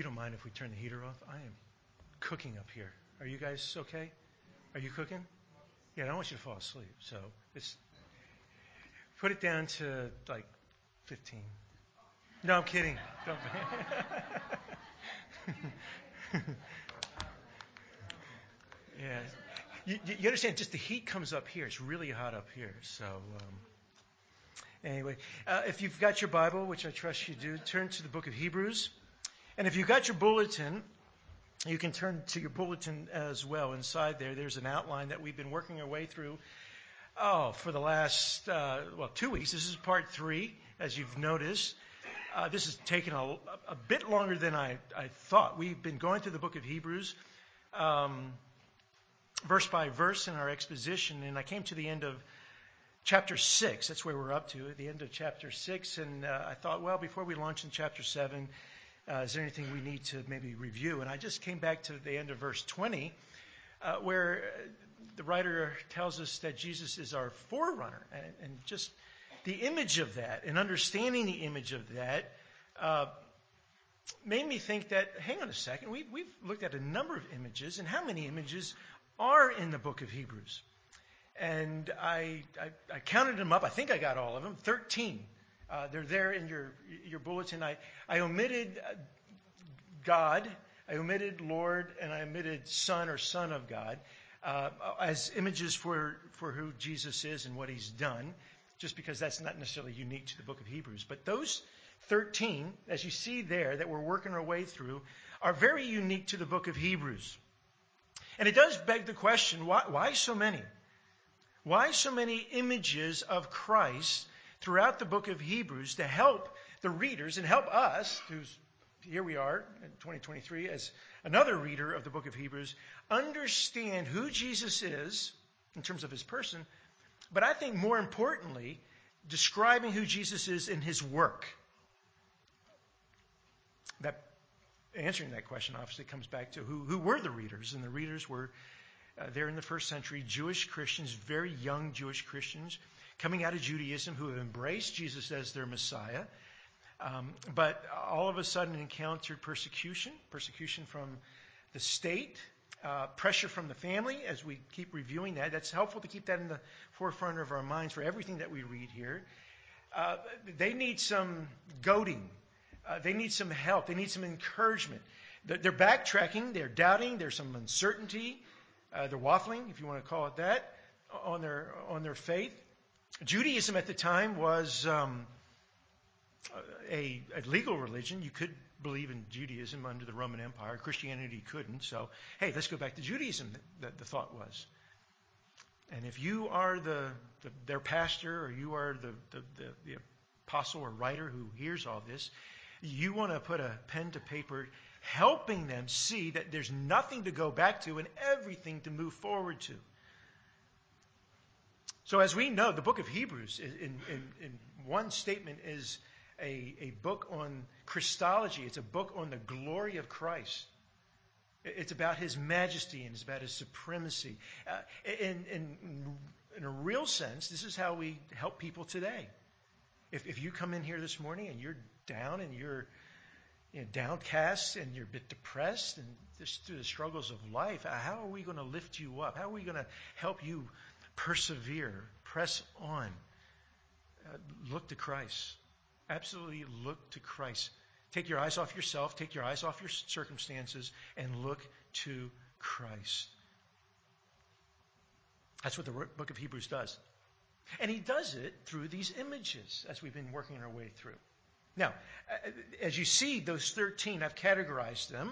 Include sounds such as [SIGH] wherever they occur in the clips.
You don't mind if we turn the heater off? I am cooking up here. Are you guys okay? Are you cooking? Yeah, I don't want you to fall asleep. So it's put it down to like 15. No, I'm kidding. Don't. [LAUGHS] yeah. You, you, understand, just the heat comes up here. It's really hot up here. So, um, anyway, uh, if you've got your Bible, which I trust you do, turn to the book of Hebrews. And if you've got your bulletin, you can turn to your bulletin as well. Inside there, there's an outline that we've been working our way through. Oh, for the last, uh, well, two weeks. This is part three, as you've noticed. Uh, this has taken a, a, bit longer than I, I, thought. We've been going through the book of Hebrews, um, verse by verse in our exposition, and I came to the end of chapter 6. That's where we're up to, at the end of chapter 6. And uh, I thought, well, before we launch in chapter 7, uh, is there anything we need to maybe review? And I just came back to the end of verse 20, uh, where the writer tells us that Jesus is our forerunner. And, and just the image of that and understanding the image of that uh, made me think that, hang on a second, we, we've looked at a number of images, and how many images are in the book of Hebrews? And I, I, I counted them up. I think I got all of them 13. Uh, they're there in your, your bulletin. I, I omitted God, I omitted Lord, and I omitted Son or Son of God uh, as images for, for who Jesus is and what he's done just because that's not necessarily unique to the book of Hebrews. But those 13, as you see there, that we're working our way through, are very unique to the book of Hebrews. And it does beg the question why, why so many? Why so many images of Christ throughout the book of Hebrews to help the readers and help us, who's here we are in 2023 as another reader of the book of Hebrews, understand who Jesus is in terms of his person, but I think more importantly, describing who Jesus is in his work. That answering that question obviously comes back to who, who were the readers, and the readers were uh, there in the first century Jewish Christians, very young Jewish Christians, coming out of Judaism who have embraced Jesus as their Messiah, um, but all of a sudden encountered persecution, persecution from the state, uh, pressure from the family as we keep reviewing that. That's helpful to keep that in the forefront of our minds for everything that we read here. Uh, they need some goading. Uh, they need some help. They need some encouragement. They're, they're backtracking. They're doubting. There's some uncertainty. Uh, they're waffling, if you want to call it that, on their on their faith. Judaism at the time was um, a, a legal religion. You could believe in Judaism under the Roman Empire. Christianity couldn't. So, hey, let's go back to Judaism, that the thought was. And if you are the, the their pastor or you are the, the, the, the apostle or writer who hears all this, you want to put a pen to paper helping them see that there's nothing to go back to and everything to move forward to. So, as we know, the book of Hebrews, in, in, in one statement, is a, a book on Christology. It's a book on the glory of Christ. It's about his majesty and it's about his supremacy. Uh, in, in, in a real sense, this is how we help people today. If, if you come in here this morning and you're down and you're you know, downcast and you're a bit depressed and just through the struggles of life, how are we going to lift you up? How are we going to help you persevere, press on? Uh, look to Christ. Absolutely look to Christ. Take your eyes off yourself, take your eyes off your circumstances, and look to Christ. That's what the book of Hebrews does. And he does it through these images as we've been working our way through. Now, as you see, those 13, I've categorized them.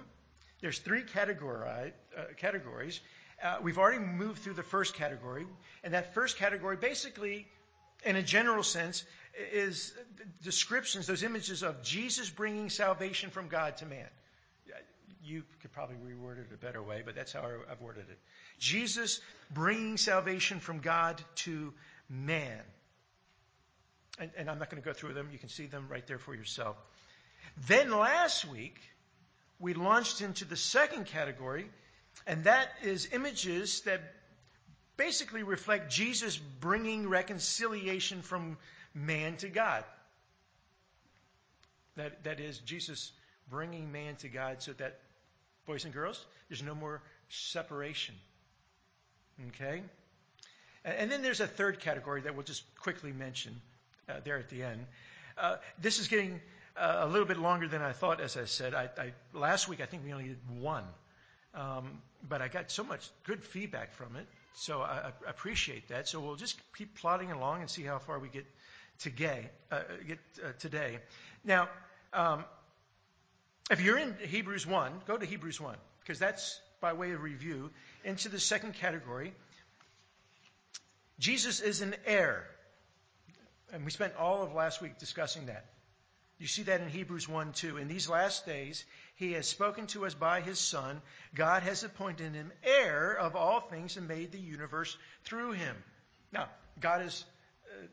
There's three categori- uh, categories. Uh, we've already moved through the first category, and that first category basically in a general sense, is descriptions, those images of Jesus bringing salvation from God to man. You could probably reword it a better way, but that's how I've worded it. Jesus bringing salvation from God to man. And, and I'm not going to go through them. You can see them right there for yourself. Then last week, we launched into the second category, and that is images that basically reflect Jesus bringing reconciliation from man to God. That, that is, Jesus bringing man to God so that, boys and girls, there's no more separation. Okay? And then there's a third category that we'll just quickly mention uh, there at the end. Uh, this is getting uh, a little bit longer than I thought, as I said. I, I, last week, I think we only did one. Um, but I got so much good feedback from it, so I, I, appreciate that. So we'll just keep plodding along and see how far we get today. Uh, get uh, today. Now, um, if you're in Hebrews 1, go to Hebrews 1, because that's by way of review. Into the second category, Jesus is an heir. And we spent all of last week discussing that. You see that in Hebrews 1 2. In these last days, he has spoken to us by his Son. God has appointed him heir of all things and made the universe through him. Now, God has uh,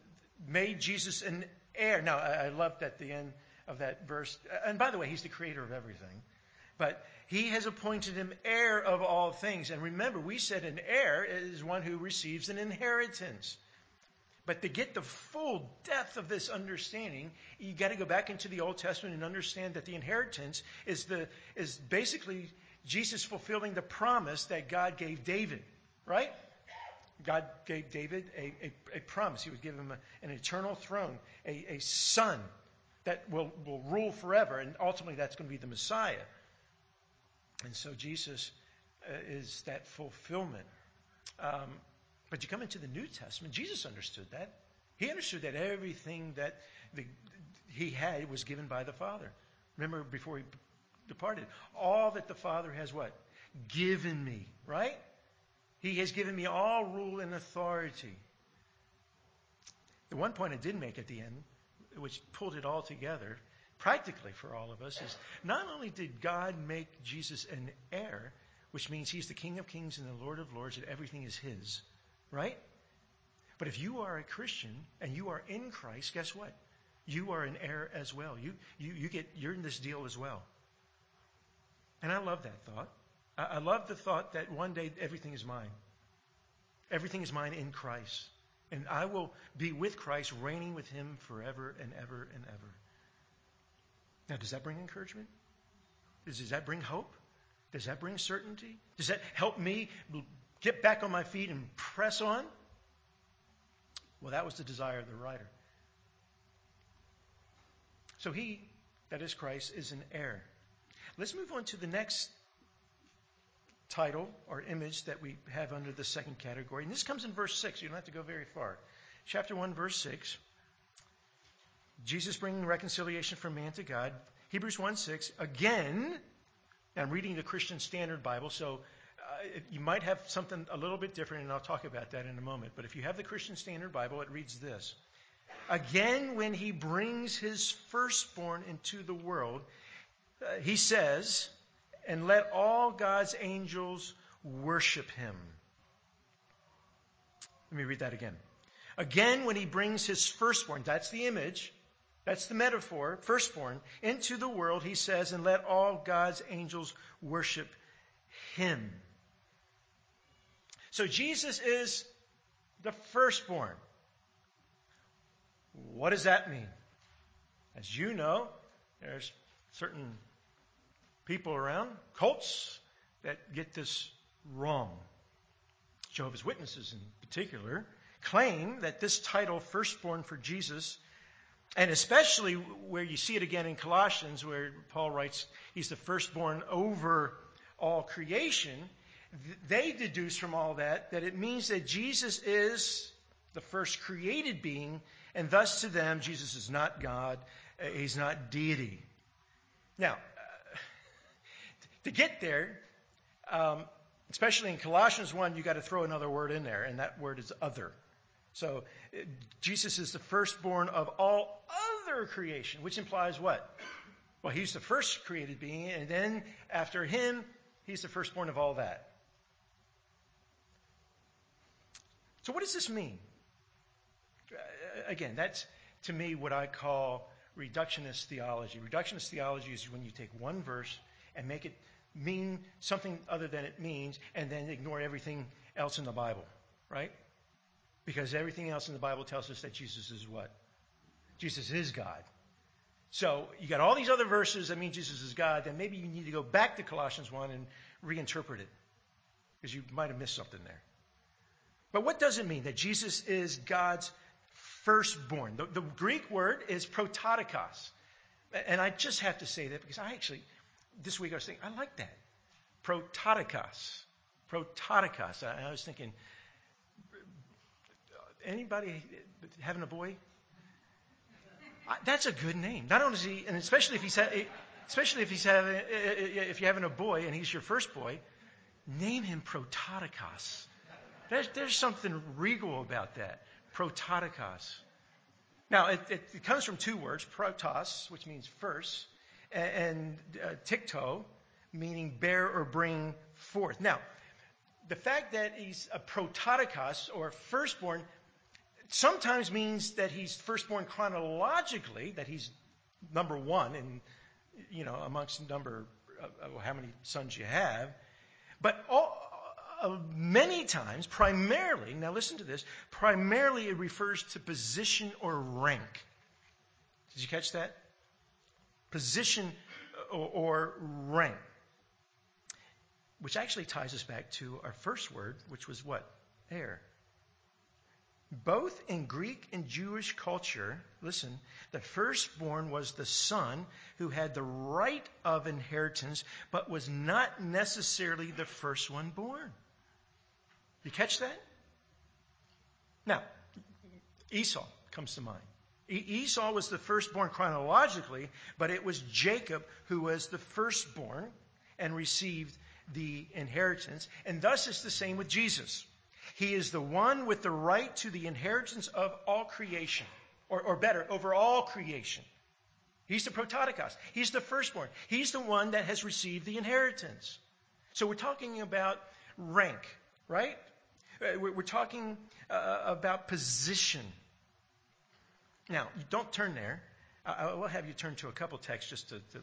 made Jesus an heir. Now, I, I loved at the end of that verse. And by the way, he's the creator of everything. But he has appointed him heir of all things. And remember, we said an heir is one who receives an inheritance. But to get the full depth of this understanding, you got to go back into the Old Testament and understand that the inheritance is the is basically Jesus fulfilling the promise that God gave David, right? God gave David a, a, a promise. He would give him a, an eternal throne, a, a son that will, will rule forever, and ultimately that's going to be the Messiah. And so Jesus uh, is that fulfillment. Um, but you come into the New Testament, Jesus understood that. He understood that everything that the, he had was given by the Father. Remember before he departed, all that the Father has what? Given me, right? He has given me all rule and authority. The one point I did make at the end, which pulled it all together, practically for all of us, is not only did God make Jesus an heir, which means he's the King of kings and the Lord of lords, and everything is his right? But if you are a Christian and you are in Christ, guess what? You are an heir as well. You, you, you get, you're in this deal as well. And I love that thought. I, I love the thought that one day everything is mine. Everything is mine in Christ. And I will be with Christ, reigning with him forever and ever and ever. Now, does that bring encouragement? Does, does that bring hope? Does that bring certainty? Does that help me get back on my feet and press on? Well, that was the desire of the writer. So he, that is Christ, is an heir. Let's move on to the next title or image that we have under the second category. And this comes in verse 6. You don't have to go very far. Chapter 1, verse 6. Jesus bringing reconciliation from man to God. Hebrews 1 6. Again, I'm reading the Christian Standard Bible, so you might have something a little bit different, and I'll talk about that in a moment. But if you have the Christian Standard Bible, it reads this Again, when he brings his firstborn into the world, uh, he says, and let all God's angels worship him. Let me read that again. Again, when he brings his firstborn, that's the image, that's the metaphor, firstborn, into the world, he says, and let all God's angels worship him. So Jesus is the firstborn. What does that mean? As you know, there's certain people around, cults, that get this wrong. Jehovah's Witnesses, in particular, claim that this title, firstborn for Jesus, and especially where you see it again in Colossians, where Paul writes, he's the firstborn over all creation, they deduce from all that that it means that Jesus is the first created being, and thus to them, Jesus is not God, uh, he's not deity. Now, uh, to get there, um, especially in Colossians 1, you've got to throw another word in there, and that word is other. So, uh, Jesus is the firstborn of all other creation, which implies what? Well, he's the first created being, and then after him, he's the firstborn of all that. So, what does this mean? Again, that's to me what I call reductionist theology. Reductionist theology is when you take one verse and make it mean something other than it means and then ignore everything else in the Bible, right? Because everything else in the Bible tells us that Jesus is what? Jesus is God. So you got all these other verses that mean Jesus is God, then maybe you need to go back to Colossians 1 and reinterpret it because you might have missed something there. But what does it mean that Jesus is God's firstborn? The, the Greek word is prototokos. And I just have to say that because I actually, this week I was thinking, I like that. Prototokos. Prototokos. I, I was thinking, anybody having a boy? That's a good name. Not only is he, and especially if he's, ha- especially if he's having, if you're having a boy and he's your first boy, name him Prototokos. There's, there's something regal about that. Prototokos. Now, it, it, it, comes from two words, protos, which means first, and, and uh, tikto, meaning bear or bring forth. Now, the fact that he's a prototokos, or firstborn, sometimes means that he's firstborn chronologically, that he's number one in, you know, amongst number of how many sons you have. But all, many times, primarily, now listen to this, primarily it refers to position or rank. Did you catch that? Position or, or rank. Which actually ties us back to our first word, which was what? Heir. Both in Greek and Jewish culture, listen, the firstborn was the son who had the right of inheritance, but was not necessarily the first one born. You catch that? Now, Esau comes to mind. Esau was the firstborn chronologically, but it was Jacob who was the firstborn and received the inheritance. And thus it's the same with Jesus. He is the one with the right to the inheritance of all creation, or, or better, over all creation. He's the prototokos. He's the firstborn. He's the one that has received the inheritance. So we're talking about rank, right? Uh, we're talking uh, about position. Now, don't turn there. I will have you turn to a couple texts just to, to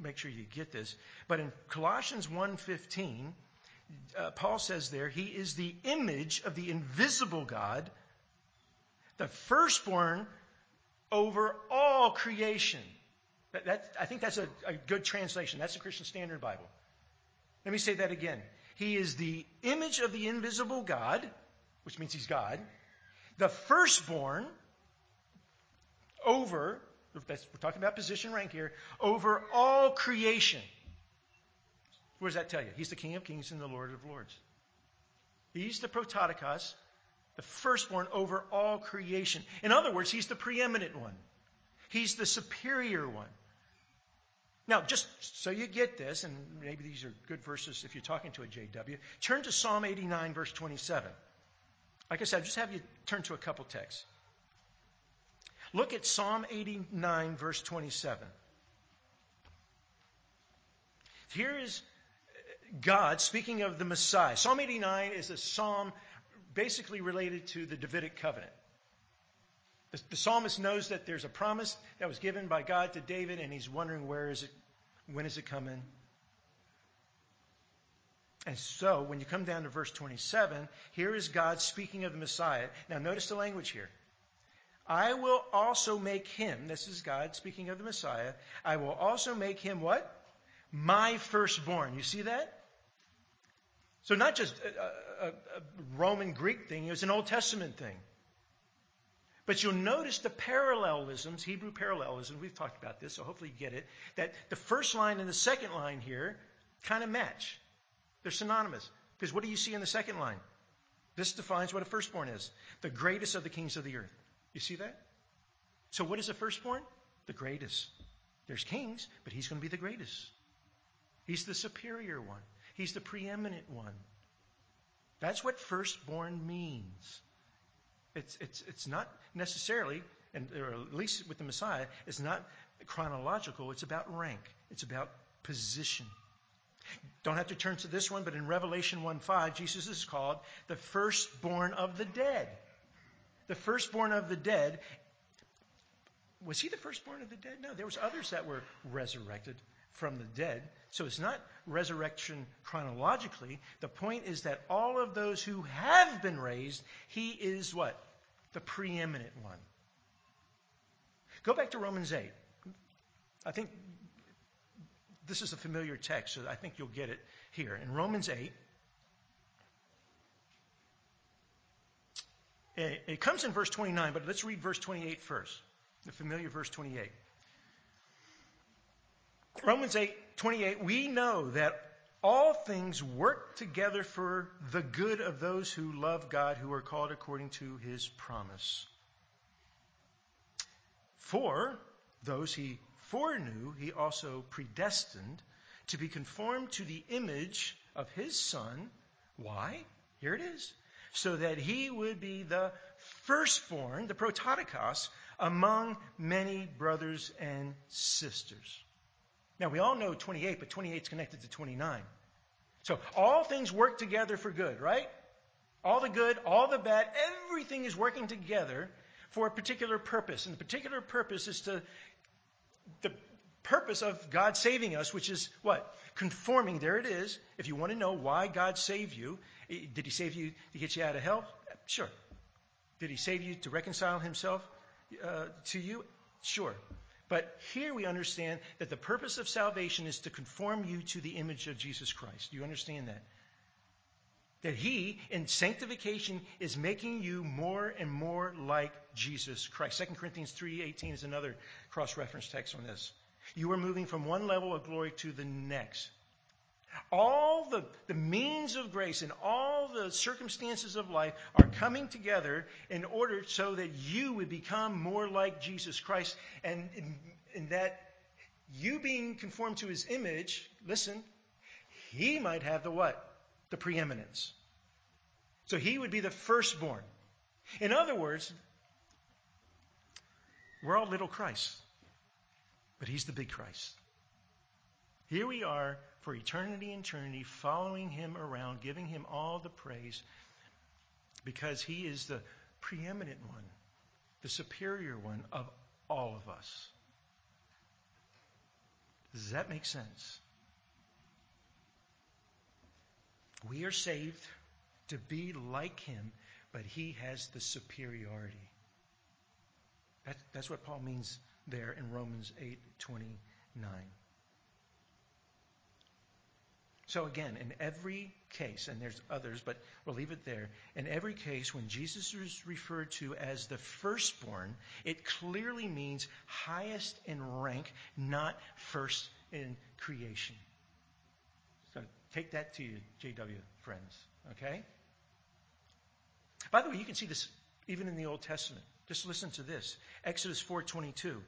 make sure you get this. But in Colossians 1.15, uh, Paul says there, he is the image of the invisible God, the firstborn over all creation. That, that, I think that's a, a good translation. That's the Christian Standard Bible. Let me say that again. He is the image of the invisible God, which means he's God, the firstborn over, we're talking about position rank here, over all creation. What does that tell you? He's the King of Kings and the Lord of Lords. He's the prototokos, the firstborn over all creation. In other words, he's the preeminent one. He's the superior one. Now, just so you get this, and maybe these are good verses if you're talking to a JW, turn to Psalm 89, verse 27. Like I said, i just have you turn to a couple texts. Look at Psalm 89, verse 27. Here is God speaking of the Messiah. Psalm 89 is a psalm basically related to the Davidic covenant. The, the, psalmist knows that there's a promise that was given by God to David, and he's wondering where is it, when is it coming? And so, when you come down to verse 27, here is God speaking of the Messiah. Now, notice the language here. I will also make him, this is God speaking of the Messiah, I will also make him what? My firstborn. You see that? So, not just a, a, a Roman Greek thing, it was an Old Testament thing. But you'll notice the parallelisms, Hebrew parallelisms, we've talked about this, so hopefully you get it, that the first line and the second line here kind of match. They're synonymous. Because what do you see in the second line? This defines what a firstborn is the greatest of the kings of the earth. You see that? So, what is a firstborn? The greatest. There's kings, but he's going to be the greatest. He's the superior one. He's the preeminent one. That's what firstborn means. It's, it's, it's not necessarily, and, or at least with the Messiah, it's not chronological. It's about rank. It's about position. Don't have to turn to this one, but in Revelation 1:5, Jesus is called the firstborn of the dead. The firstborn of the dead. Was he the firstborn of the dead? No, there was others that were resurrected from the dead. So it's not resurrection chronologically. The point is that all of those who have been raised, he is what? The preeminent one. Go back to Romans 8. I think this is a familiar text, so I think you'll get it here. In Romans 8, it comes in verse 29, but let's read verse 28 first. The familiar verse 28. Romans 8, 28, we know that all things work together for the good of those who love God, who are called according to his promise. For those he foreknew, he also predestined to be conformed to the image of his Son. Why? Here it is. So that he would be the firstborn, the prototokos, among many brothers and sisters. Now, we all know 28, but 28 is connected to 29. So all things work together for good, right? All the good, all the bad, everything is working together for a particular purpose. And the particular purpose is to the purpose of God saving us, which is what? Conforming. There it is. If you want to know why God saved you, did He save you to get you out of hell? Sure. Did He save you to reconcile Himself uh, to you? Sure. But here we understand that the purpose of salvation is to conform you to the image of Jesus Christ. Do you understand that? That he, in sanctification, is making you more and more like Jesus Christ. 2 Corinthians 3.18 is another cross-reference text on this. You are moving from one level of glory to the next. All the, the means of grace and all the circumstances of life are coming together in order so that you would become more like Jesus Christ. And in, in that you being conformed to his image, listen, he might have the what? The preeminence. So he would be the firstborn. In other words, we're all little Christ, but he's the big Christ. Here we are for eternity and eternity, following him around, giving him all the praise, because he is the preeminent one, the superior one of all of us. Does that make sense? We are saved to be like him, but he has the superiority. That, that's what Paul means there in Romans 8 29. So again, in every case, and there's others, but we'll leave it there. In every case, when Jesus is referred to as the firstborn, it clearly means highest in rank, not first in creation. So take that to you, JW friends. Okay? By the way, you can see this even in the Old Testament. Just listen to this. Exodus 4:22.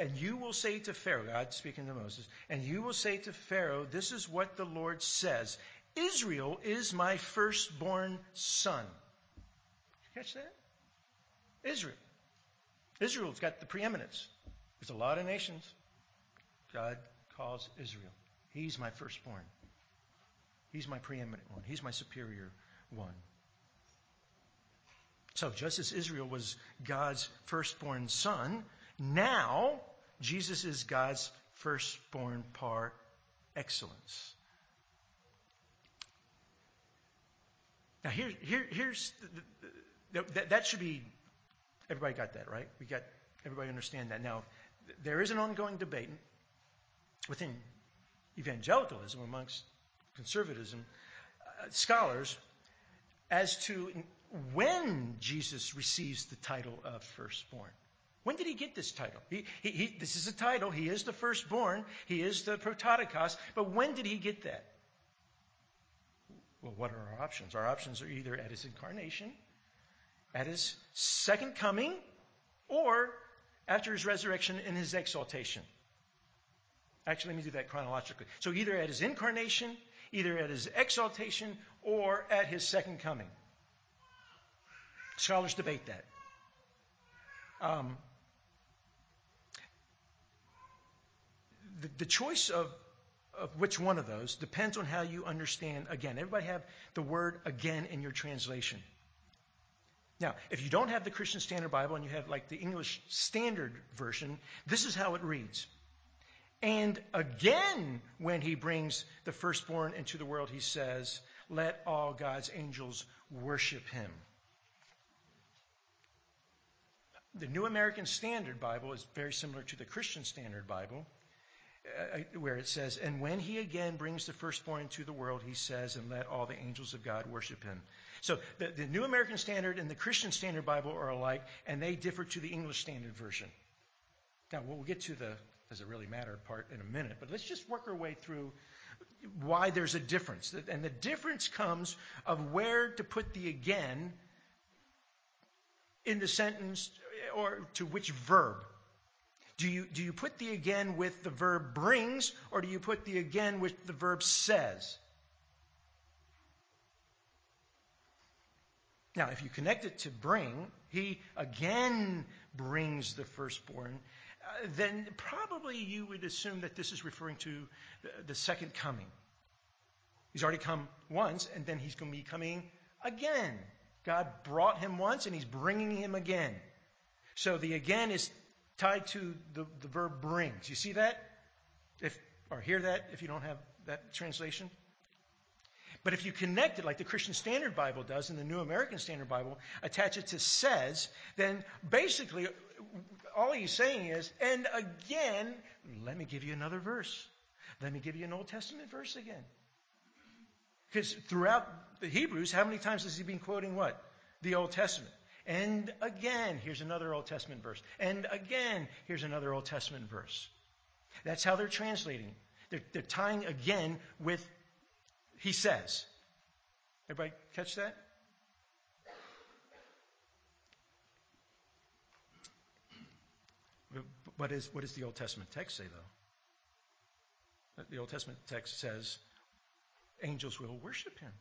And you will say to Pharaoh, God speaking to Moses, and you will say to Pharaoh, This is what the Lord says Israel is my firstborn son. Catch that? Israel. Israel's got the preeminence. There's a lot of nations. God calls Israel. He's my firstborn. He's my preeminent one. He's my superior one. So, just as Israel was God's firstborn son, now, Jesus is God's firstborn par excellence. Now, here, here, here's the, the, that, that should be everybody got that right. We got everybody understand that. Now, there is an ongoing debate within evangelicalism amongst conservatism uh, scholars as to when Jesus receives the title of firstborn. When did he get this title? He, he, he, this is a title. He is the firstborn. He is the prototokos. But when did he get that? Well, what are our options? Our options are either at his incarnation, at his second coming, or after his resurrection and his exaltation. Actually, let me do that chronologically. So either at his incarnation, either at his exaltation, or at his second coming. Scholars debate that. Um, the, choice of, of which one of those depends on how you understand again. Everybody have the word again in your translation. Now, if you don't have the Christian Standard Bible and you have like the English Standard Version, this is how it reads. And again, when he brings the firstborn into the world, he says, Let all God's angels worship him. The New American Standard Bible is very similar to the Christian Standard Bible, Uh, uh, where it says, And when he again brings the firstborn into the world, he says, And let all the angels of God worship him. So the, the New American Standard and the Christian Standard Bible are alike, and they differ to the English Standard Version. Now, we'll get to the does it really matter part in a minute, but let's just work our way through why there's a difference. And the difference comes of where to put the again in the sentence or to which verb. Do you, do you put the again with the verb brings, or do you put the again with the verb says? Now, if you connect it to bring, he again brings the firstborn, uh, then probably you would assume that this is referring to the, the second coming. He's already come once, and then he's going to be coming again. God brought him once, and he's bringing him again. So the again is tied to the, the verb brings. You see that? If, or hear that if you don't have that translation? But if you connect it like the Christian Standard Bible does and the New American Standard Bible, attach it to says, then basically all he's saying is, and again, let me give you another verse. Let me give you an Old Testament verse again. Because throughout the Hebrews, how many times has he been quoting what? The Old Testament. And again, here's another Old Testament verse. And again, here's another Old Testament verse. That's how they're translating. They're, they're tying again with he says. Everybody catch that? What, is, what does the Old Testament text say, though? The Old Testament text says angels will worship him.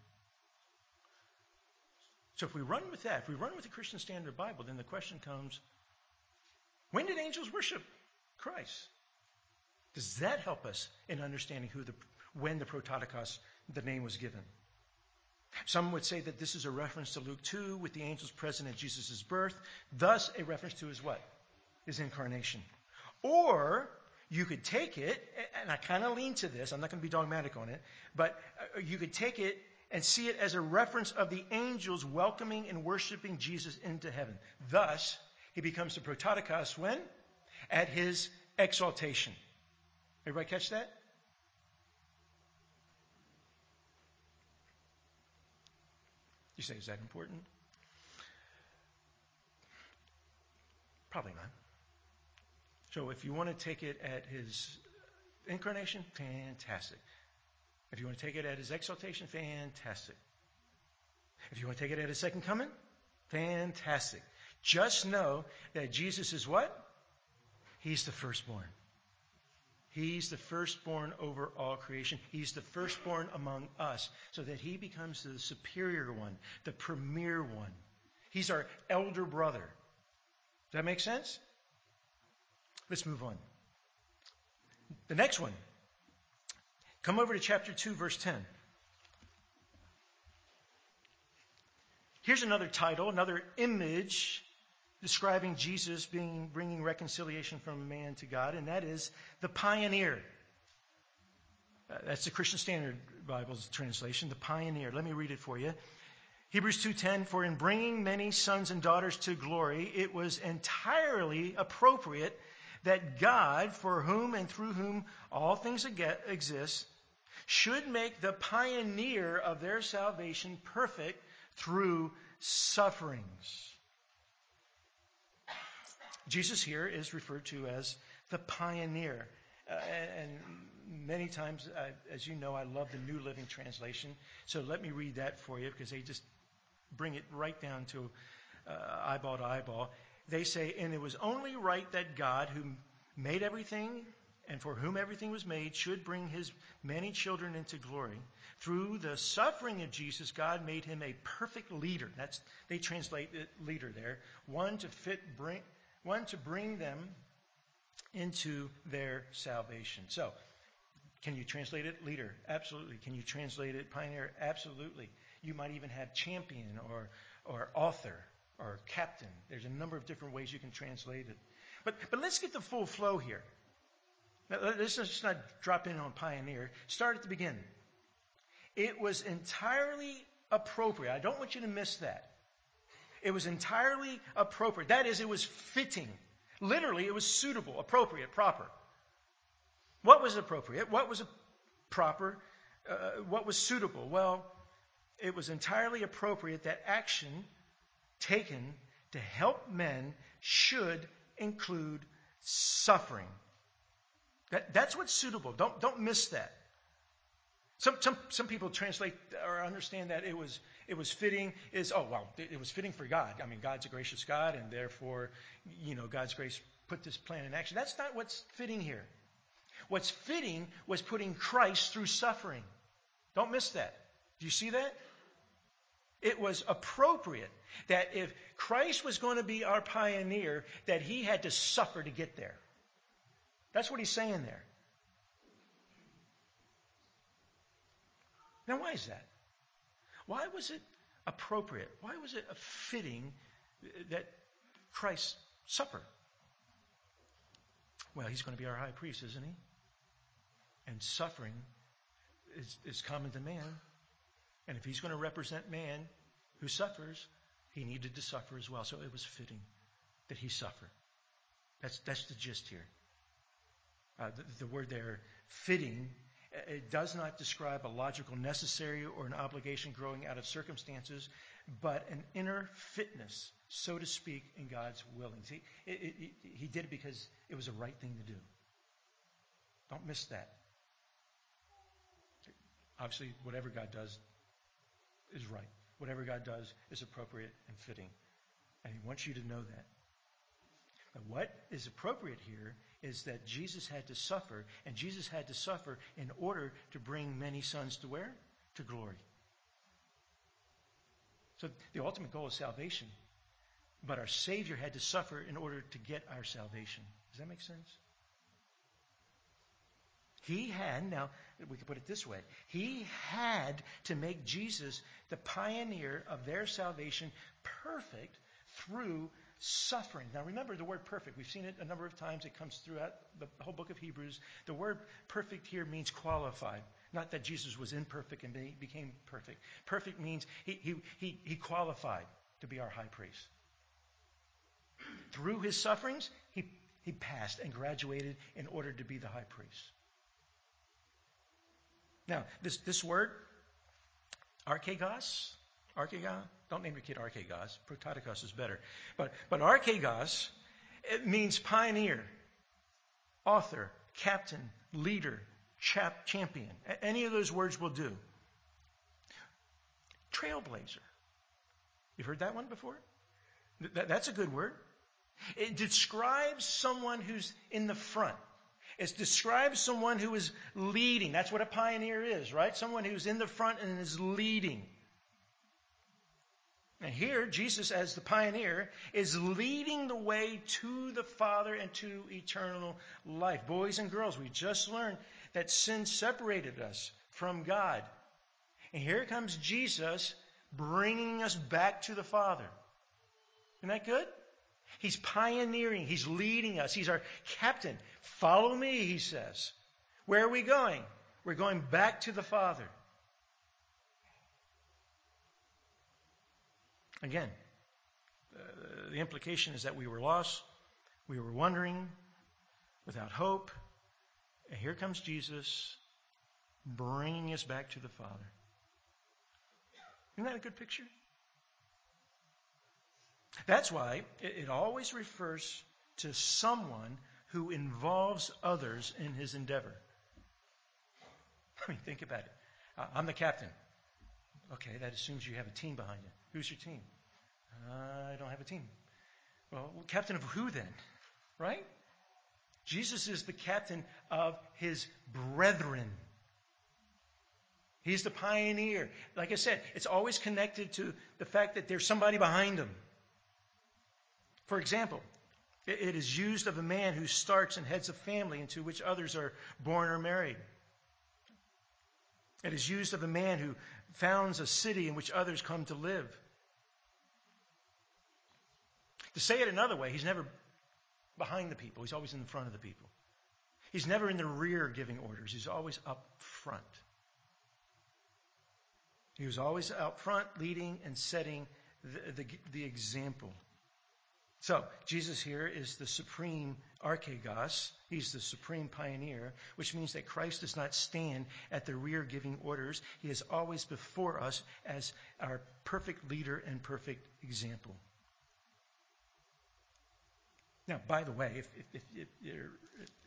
So if we run with that, if we run with the Christian Standard Bible, then the question comes when did angels worship Christ? Does that help us in understanding who the, when the prototokos, the name was given? Some would say that this is a reference to Luke 2 with the angels present at Jesus' birth, thus a reference to his what? His incarnation. Or you could take it, and I kind of lean to this, I'm not going to be dogmatic on it, but uh, you could take it and see it as a reference of the angels welcoming and worshiping Jesus into heaven. Thus, he becomes the prototokos when? At his exaltation. Everybody catch that? You say, is that important? Probably not. So if you want to take it at his incarnation, fantastic. If you want to take it at his exaltation, fantastic. If you want to take it at his second coming, fantastic. Just know that Jesus is what? He's the firstborn. He's the firstborn over all creation. He's the firstborn among us, so that he becomes the superior one, the premier one. He's our elder brother. Does that make sense? Let's move on. The next one. Come over to chapter 2, verse 10. Here's another title, another image describing Jesus being bringing reconciliation from man to God, and that is the pioneer. Uh, that's the Christian Standard Bible's translation, the pioneer. Let me read it for you. Hebrews 2:10 for in bringing many sons and daughters to glory it was entirely appropriate that God, for whom and through whom all things exist, should make the pioneer of their salvation perfect through sufferings. Jesus here is referred to as the pioneer. Uh, and, many times, uh, as you know, I love the New Living Translation. So let me read that for you because they just bring it right down to uh, eyeball to eyeball they say, and it was only right that God, who made everything and for whom everything was made, should bring his many children into glory. Through the suffering of Jesus, God made him a perfect leader. That's they translate it, leader there. One to fit bring one to bring them into their salvation. So, can you translate it leader? Absolutely. Can you translate it pioneer? Absolutely. You might even have champion or or author or captain. There's a number of different ways you can translate it. But, but let's get the full flow here. Let's just not drop in on pioneer. Start at the beginning. It was entirely appropriate. I don't want you to miss that. It was entirely appropriate. That is, it was fitting. Literally, it was suitable, appropriate, proper. What was appropriate? What was proper? Uh, what was suitable? Well, it was entirely appropriate that action taken to help men should include suffering. That, that's what's suitable. Don't, don't miss that. Some, some, some people translate or understand that it was, it was fitting is, oh, well, it was fitting for God. I mean, God's a gracious God, and therefore, you know, God's grace put this plan in action. That's not what's fitting here. What's fitting was putting Christ through suffering. Don't miss that. Do you see that? It was appropriate that if Christ was going to be our pioneer, that he had to suffer to get there. That's what he's saying there. Now, why is that? Why was it appropriate? Why was it fitting that Christ suffer? Well, he's going to be our high priest, isn't he? And suffering is, is common to man. And if he's going to represent man who suffers, he needed to suffer as well. So it was fitting that he suffer. That's, that's the gist here. Uh, the, word there, fitting, it does not describe a logical necessary or an obligation growing out of circumstances, but an inner fitness, so to speak, in God's willing. See, it, it, it, he did it because it was the right thing to do. Don't miss that. Obviously, whatever God does is right. Whatever God does is appropriate and fitting. And He wants you to know that. What is appropriate here is that Jesus had to suffer, and Jesus had to suffer in order to bring many sons to where? To glory. So the ultimate goal is salvation. But our Savior had to suffer in order to get our salvation. Does that make sense? He had, now, we could put it this way, he had to make Jesus the pioneer of their salvation perfect through suffering. Now remember the word perfect. We've seen it a number of times. It comes throughout the whole book of Hebrews. The word perfect here means qualified. Not that Jesus was imperfect and became perfect. Perfect means he, he, he, he qualified to be our high priest. Through his sufferings, he, he passed and graduated in order to be the high priest. Now, this, this word, archegos, archegon, don't name your kid archegos. Prototokos is better. But, but archegos, it means pioneer, author, captain, leader, chap, champion. Any of those words will do. Trailblazer. You've heard that one before? That's a good word. It describes someone who's in the front. It describes someone who is leading. That's what a pioneer is, right? Someone who's in the front and is leading. And here, Jesus, as the pioneer, is leading the way to the Father and to eternal life. Boys and girls, we just learned that sin separated us from God. And here comes Jesus bringing us back to the Father. Isn't that good? He's pioneering. He's leading us. He's our captain. Follow me, he says. Where are we going? We're going back to the Father. Again, uh, the implication is that we were lost, we were wandering, without hope, and here comes Jesus bringing us back to the Father. Isn't that a good picture? That's why it, always refers to someone who involves others in his endeavor. [LAUGHS] I mean, think about it. I'm the captain. Okay, that assumes you have a team behind you. Who's your team? I don't have a team. Well, captain of who then? Right? Jesus is the captain of his brethren. He's the pioneer. Like I said, it's always connected to the fact that there's somebody behind him. For example, it is used of a man who starts and heads a family into which others are born or married. It is used of a man who founds a city in which others come to live. To say it another way, he's never behind the people, he's always in the front of the people. He's never in the rear giving orders, he's always up front. He was always out front, leading and setting the, the, the example. So, Jesus here is the supreme archegos. He's the supreme pioneer, which means that Christ does not stand at the rear giving orders. He is always before us as our perfect leader and perfect example. Now, by the way, if, if, if,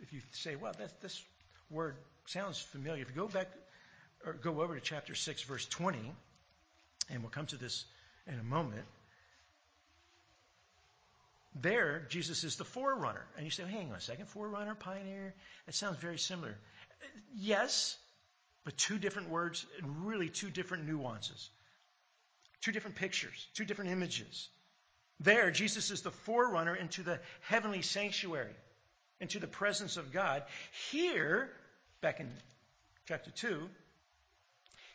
if you say, well, this word sounds familiar, if you go back or go over to chapter 6, verse 20, and we'll come to this in a moment. There, Jesus is the forerunner. And you say, hang on a second, forerunner, pioneer? That sounds very similar. Yes, but two different words and really two different nuances. Two different pictures, two different images. There, Jesus is the forerunner into the heavenly sanctuary, into the presence of God. Here, back in chapter 2,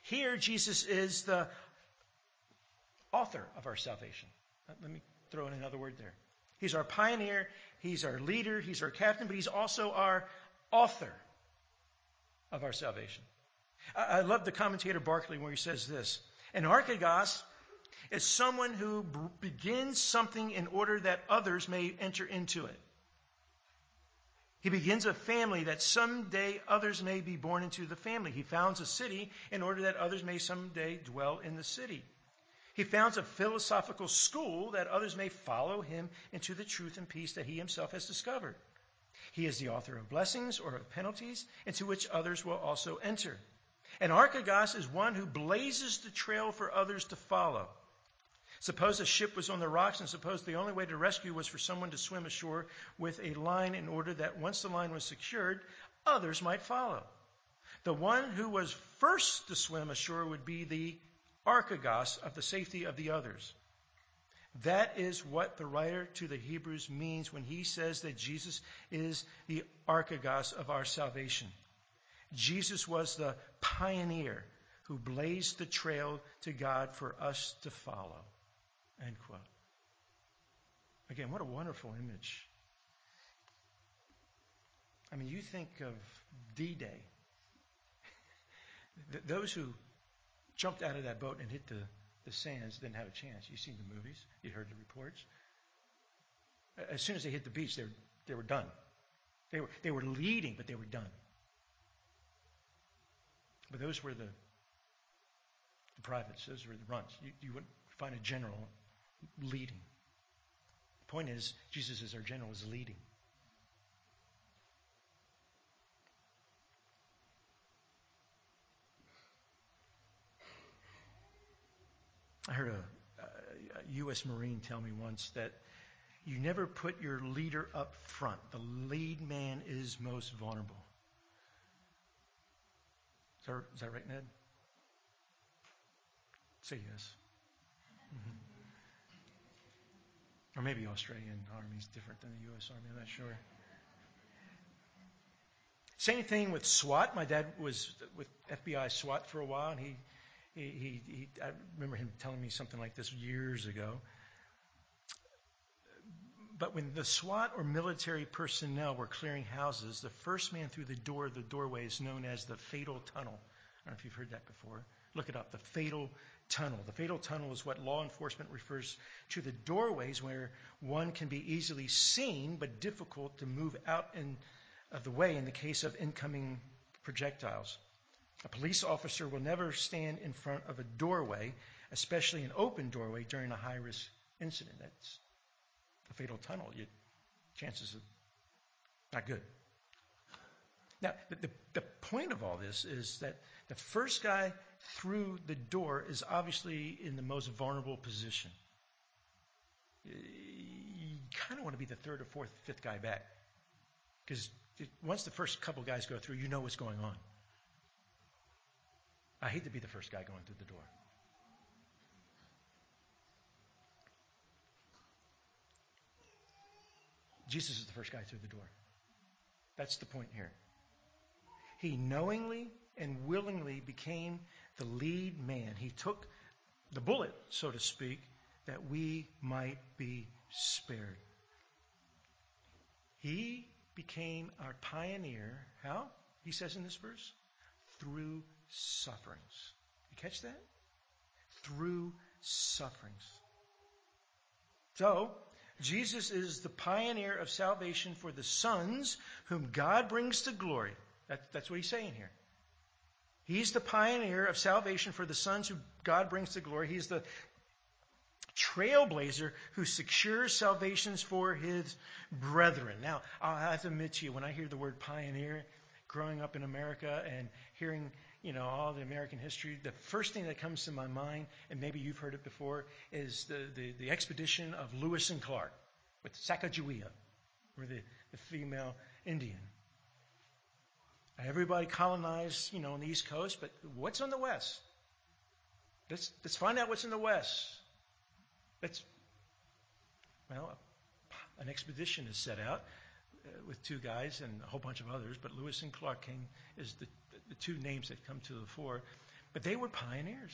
here Jesus is the author of our salvation. Let me throw in another word there. He's our pioneer, he's our leader, he's our captain, but he's also our author of our salvation. I, love the commentator Barclay where he says this An archegos is someone who b- begins something in order that others may enter into it. He begins a family that someday others may be born into the family. He founds a city in order that others may someday dwell in the city. He founds a philosophical school that others may follow him into the truth and peace that he himself has discovered. He is the author of blessings or of penalties into which others will also enter. An archegos is one who blazes the trail for others to follow. Suppose a ship was on the rocks, and suppose the only way to rescue was for someone to swim ashore with a line in order that once the line was secured, others might follow. The one who was first to swim ashore would be the archegos of the safety of the others. That is what the writer to the Hebrews means when he says that Jesus is the archegos of our salvation. Jesus was the pioneer who blazed the trail to God for us to follow. End quote. Again, what a wonderful image. I mean, you think of D Day. [LAUGHS] Those who jumped out of that boat and hit the, the sands, didn't have a chance. You've seen the movies, you heard the reports. As soon as they hit the beach, they were, they were done. They were, they were leading, but they were done. But those were the, the privates, those were the runs. You, you wouldn't find a general leading. The point is, Jesus is our general, is leading. I heard a, a U.S. Marine tell me once that you never put your leader up front. The lead man is most vulnerable. Is that, is that right, Ned? Say yes. Mm-hmm. Or maybe Australian Army is different than the U.S. Army. I'm not sure. Same thing with SWAT. My dad was with FBI SWAT for a while, and he he, he, I remember him telling me something like this years ago. But when the SWAT or military personnel were clearing houses, the first man through the door of the doorway is known as the fatal funnel. I don't know if you've heard that before. Look it up. The fatal funnel. The fatal funnel is what law enforcement refers to the doorways where one can be easily seen but difficult to move out in, of the way in the case of incoming projectiles. A police officer will never stand in front of a doorway, especially an open doorway, during a high risk incident. That's a fatal funnel. You, chances are not good. Now, the, the, the point of all this is that the first guy through the door is obviously in the most vulnerable position. You kind of want to be the third or fourth, fifth guy back. Because once the first couple guys go through, you know what's going on. I hate to be the first guy going through the door. Jesus is the first guy through the door. That's the point here. He knowingly and willingly became the lead man. He took the bullet, so to speak, that we might be spared. He became our pioneer. How? He says in this verse, through sufferings. You catch that? Through sufferings. So, Jesus is the pioneer of salvation for the sons whom God brings to glory. That, that's what he's saying here. He's the pioneer of salvation for the sons who God brings to glory. He's the trailblazer who secures salvations for his brethren. Now, I'll have to admit to you, when I hear the word pioneer, growing up in America and hearing, you know, all the American history, the first thing that comes to my mind, and maybe you've heard it before, is the, the, the expedition of Lewis and Clark with Sacagawea, or the, the female Indian. Everybody colonized, you know, on the East Coast, but what's on the West? Let's, let's find out what's in the West. Let's, well, an expedition is set out uh, with two guys and a whole bunch of others, but Lewis and Clark came as the, the two names that come to the fore. But they were pioneers.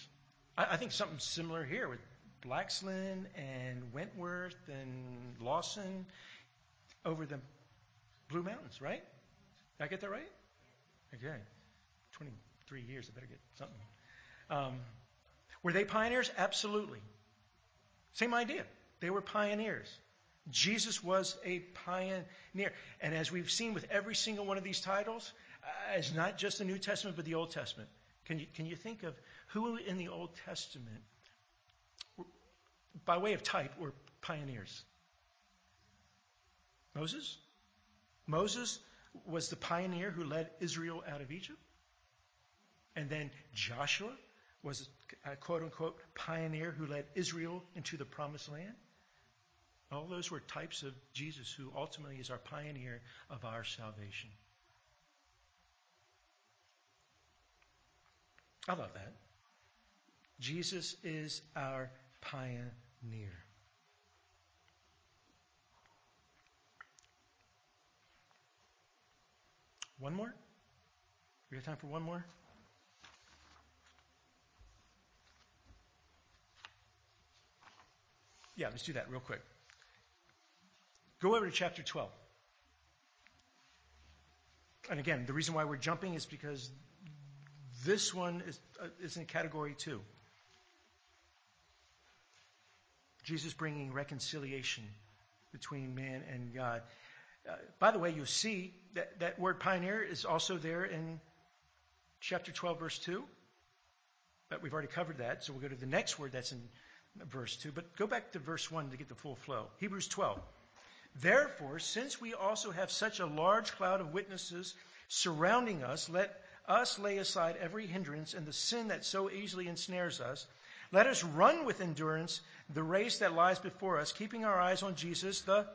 I, I think something similar here with Blaxland and Wentworth and Lawson over the Blue Mountains, right? Did I get that right? Okay. 23 years, I better get something. Um, were they pioneers? Absolutely. Same idea. They were pioneers. Jesus was a pioneer. And as we've seen with every single one of these titles, Uh, it's not just the New Testament, but the Old Testament. Can you, can you think of who in the Old Testament, by way of type, were pioneers? Moses? Moses was the pioneer who led Israel out of Egypt. And then Joshua was uh, a quote unquote pioneer who led Israel into the promised land. All those were types of Jesus who ultimately is our pioneer of our salvation. I love that. Jesus is our pioneer. One more? We have time for one more? Yeah, let's do that real quick. Go over to chapter 12. And again, the reason why we're jumping is because this one is, uh, is in category two. Jesus bringing reconciliation between man and God. Uh, by the way, you'll see that that word pioneer is also there in chapter 12, verse 2. But we've already covered that, so we'll go to the next word that's in verse 2. But go back to verse 1 to get the full flow. Hebrews 12. Therefore, since we also have such a large cloud of witnesses surrounding us, let us lay aside every hindrance and the sin that so easily ensnares us. Let us run with endurance the race that lies before us, keeping our eyes on Jesus, the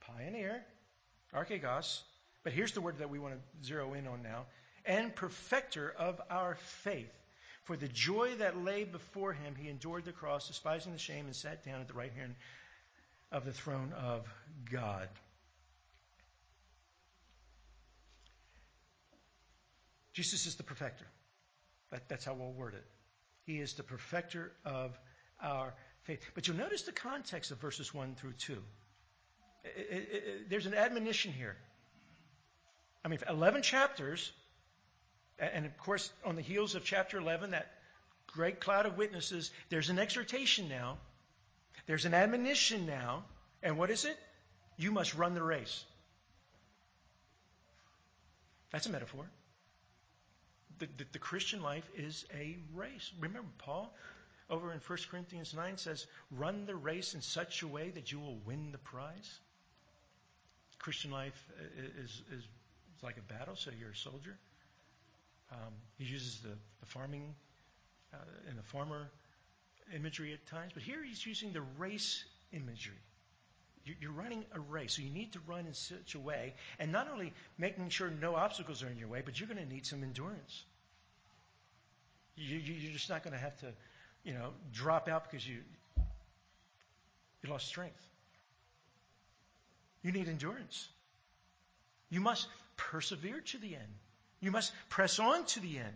pioneer, archegos, but here's the word that we want to zero in on now, and perfecter of our faith. For the joy that lay before him, he endured the cross, despising the shame, and sat down at the right hand of the throne of God. Jesus is the perfecter. That, that's how we'll word it. He is the perfecter of our faith. But you'll notice the context of verses 1 through 2 it, it, it, there's an admonition here. I mean, 11 chapters, and of course, on the heels of chapter 11, that great cloud of witnesses, there's an exhortation now. There's an admonition now. And what is it? You must run the race. That's a metaphor. The, the, the Christian life is a race. Remember, Paul over in 1 Corinthians 9 says, Run the race in such a way that you will win the prize. Christian life is, is, is like a battle, so you're a soldier. Um, he uses the, the farming uh, and the farmer imagery at times, but here he's using the race imagery. You're running a race, so you need to run in such a way, and not only making sure no obstacles are in your way, but you're going to need some endurance. You, are just not going to have to, you know, drop out because you you lost strength. You need endurance. You must persevere to the end. You must press on to the end.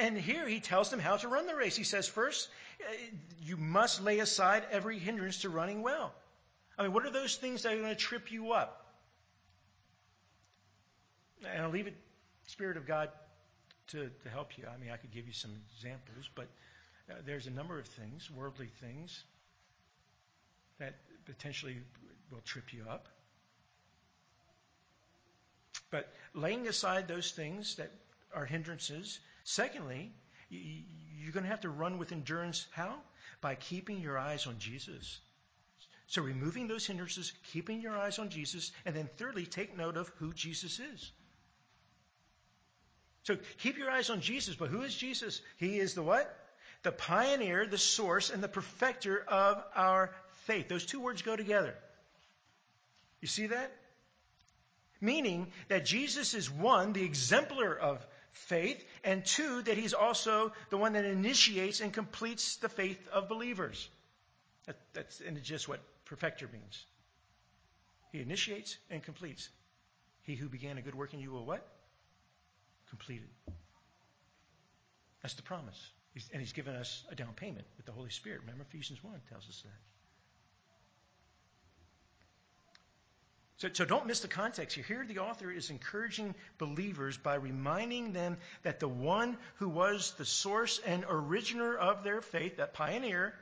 And here he tells them how to run the race. He says, first, uh, you must lay aside every hindrance to running well. I mean, what are those things that are going to trip you up? And I'll leave it, Spirit of God, to, to help you. I mean, I could give you some examples, but uh, there's a number of things, worldly things, that potentially will trip you up. But laying aside those things that are hindrances, secondly, you're going to have to run with endurance. How? By keeping your eyes on Jesus. So removing those hindrances, keeping your eyes on Jesus, and then thirdly, take note of who Jesus is. So keep your eyes on Jesus, but who is Jesus? He is the what? The pioneer, the source, and the perfecter of our faith. Those two words go together. You see that? Meaning that Jesus is one, the exemplar of faith, and two, that he's also the one that initiates and completes the faith of believers. That, that's just what perfecter means. He initiates and completes. He who began a good work in you will what? Complete it. That's the promise. And he's given us a down payment with the Holy Spirit. Remember Ephesians 1 tells us that. So, so don't miss the context here. Here, the author is encouraging believers by reminding them that the one who was the source and originator of their faith, that pioneer,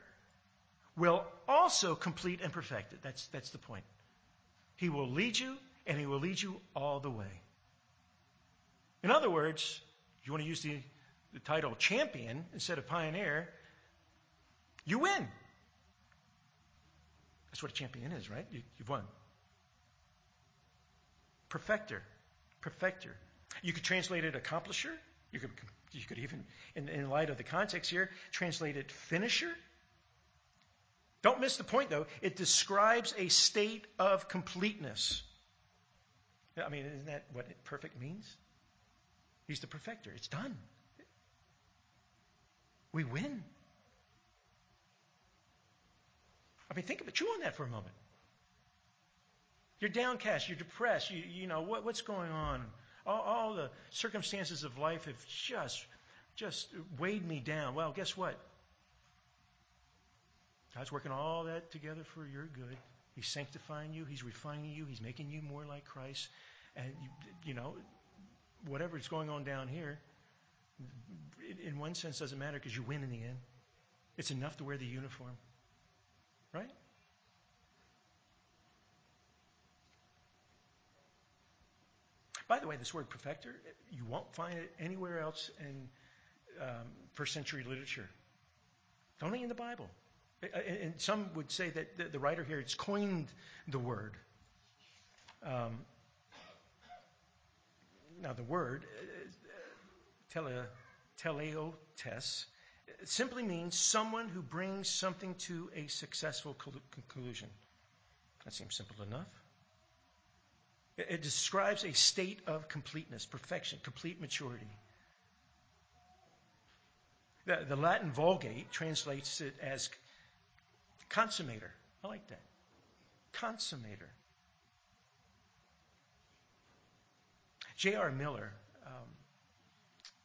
will also complete and perfect it. That's, that's the point. He will lead you, and he will lead you all the way. In other words, you want to use the, the title champion instead of pioneer, you win. That's what a champion is, right? You, you've won perfecter. Perfecter. You could translate it accomplisher. You could, you could even, in, in light of the context here, translate it finisher. Don't miss the point, though. It describes a state of completeness. I mean, isn't that what perfect means? He's the perfecter. It's done. We win. I mean, think of it. Chew on that for a moment. You're downcast. You're depressed. You, you know, what, what's going on? All, all the circumstances of life have just, just weighed me down. Well, guess what? God's working all that together for your good. He's sanctifying you. He's refining you. He's making you more like Christ. And, you, you know, whatever's going on down here, in one sense, doesn't matter because you win in the end. It's enough to wear the uniform. Right? By the way, this word perfecter, you won't find it anywhere else in um, first century literature. It's only in the Bible. And some would say that the writer here has coined the word. Um, now, the word, uh, tele, teleotes, simply means someone who brings something to a successful conclusion. That seems simple enough. It describes a state of completeness, perfection, complete maturity. The, the Latin Vulgate translates it as consummator. I like that. Consummator. J.R. Miller, um,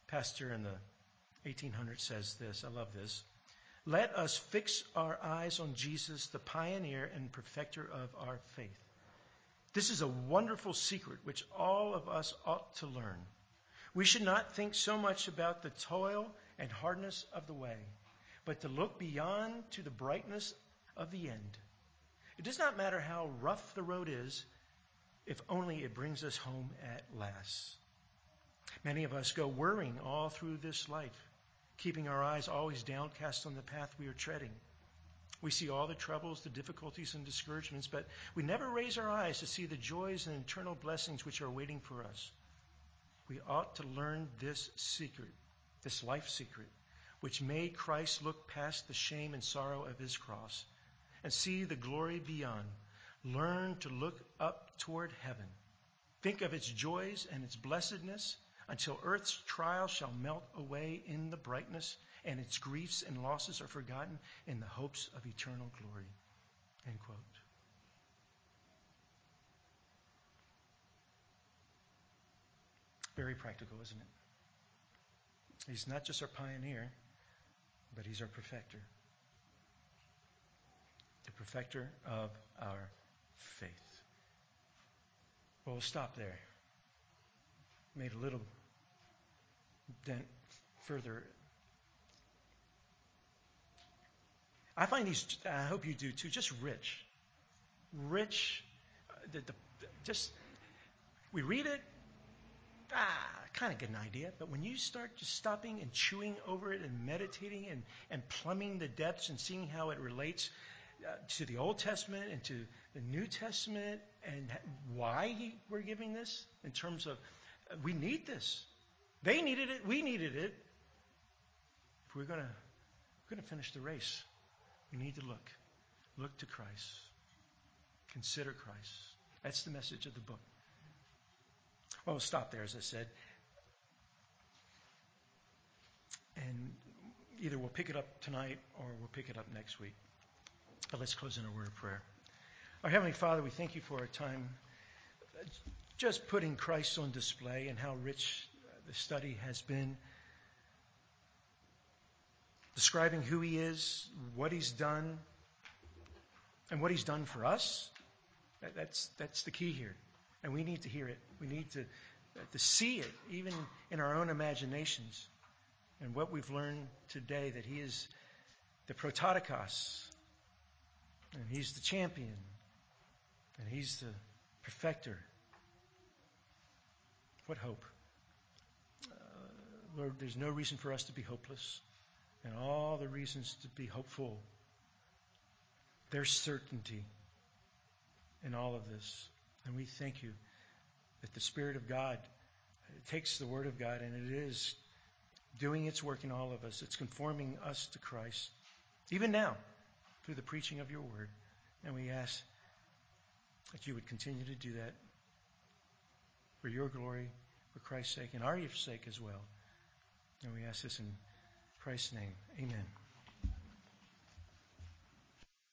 pastor in the 1800s, says this. I love this. Let us fix our eyes on Jesus, the pioneer and perfecter of our faith. This is a wonderful secret which all of us ought to learn. We should not think so much about the toil and hardness of the way, but to look beyond to the brightness of the end. It does not matter how rough the road is, if only it brings us home at last. Many of us go worrying all through this life, keeping our eyes always downcast on the path we are treading. We see all the troubles, the difficulties, and discouragements, but we never raise our eyes to see the joys and eternal blessings which are waiting for us. We ought to learn this secret, this life secret, which made Christ look past the shame and sorrow of his cross and see the glory beyond. Learn to look up toward heaven. Think of its joys and its blessedness until earth's trials shall melt away in the brightness and its griefs and losses are forgotten in the hopes of eternal glory. End quote. Very practical, isn't it? He's not just our pioneer, but he's our perfecter. The perfecter of our faith. Well, we'll stop there. Made a little dent further I find these, I hope you do too, just rich. Rich. Uh, the, the, just, we read it, ah, kind of get an idea. But when you start just stopping and chewing over it and meditating and, and plumbing the depths and seeing how it relates to the Old Testament and to the New Testament and why he, we're giving this in terms of uh, we need this. They needed it. We needed it. If we're going to we're going to finish the race, we need to look. Look to Christ. Consider Christ. That's the message of the book. Well, we'll stop there, as I said. And either we'll pick it up tonight or we'll pick it up next week. But let's close in a word of prayer. Our Heavenly Father, we thank you for our time just putting Christ on display and how rich the study has been. Describing who He is, what He's done, and what He's done for us. That's, that's the key here. And we need to hear it. We need to, to see it, even in our own imaginations. And what we've learned today that He is the prototokos, and He's the champion. And He's the perfecter. What hope? Uh, Lord, there's no reason for us to be hopeless. And all the reasons to be hopeful. There's certainty in all of this. And we thank you that the Spirit of God takes the Word of God and it is doing its work in all of us. It's conforming us to Christ. Even now, through the preaching of your word. And we ask that you would continue to do that for your glory, for Christ's sake, and our sake as well. And we ask this in Christ's name. Amen.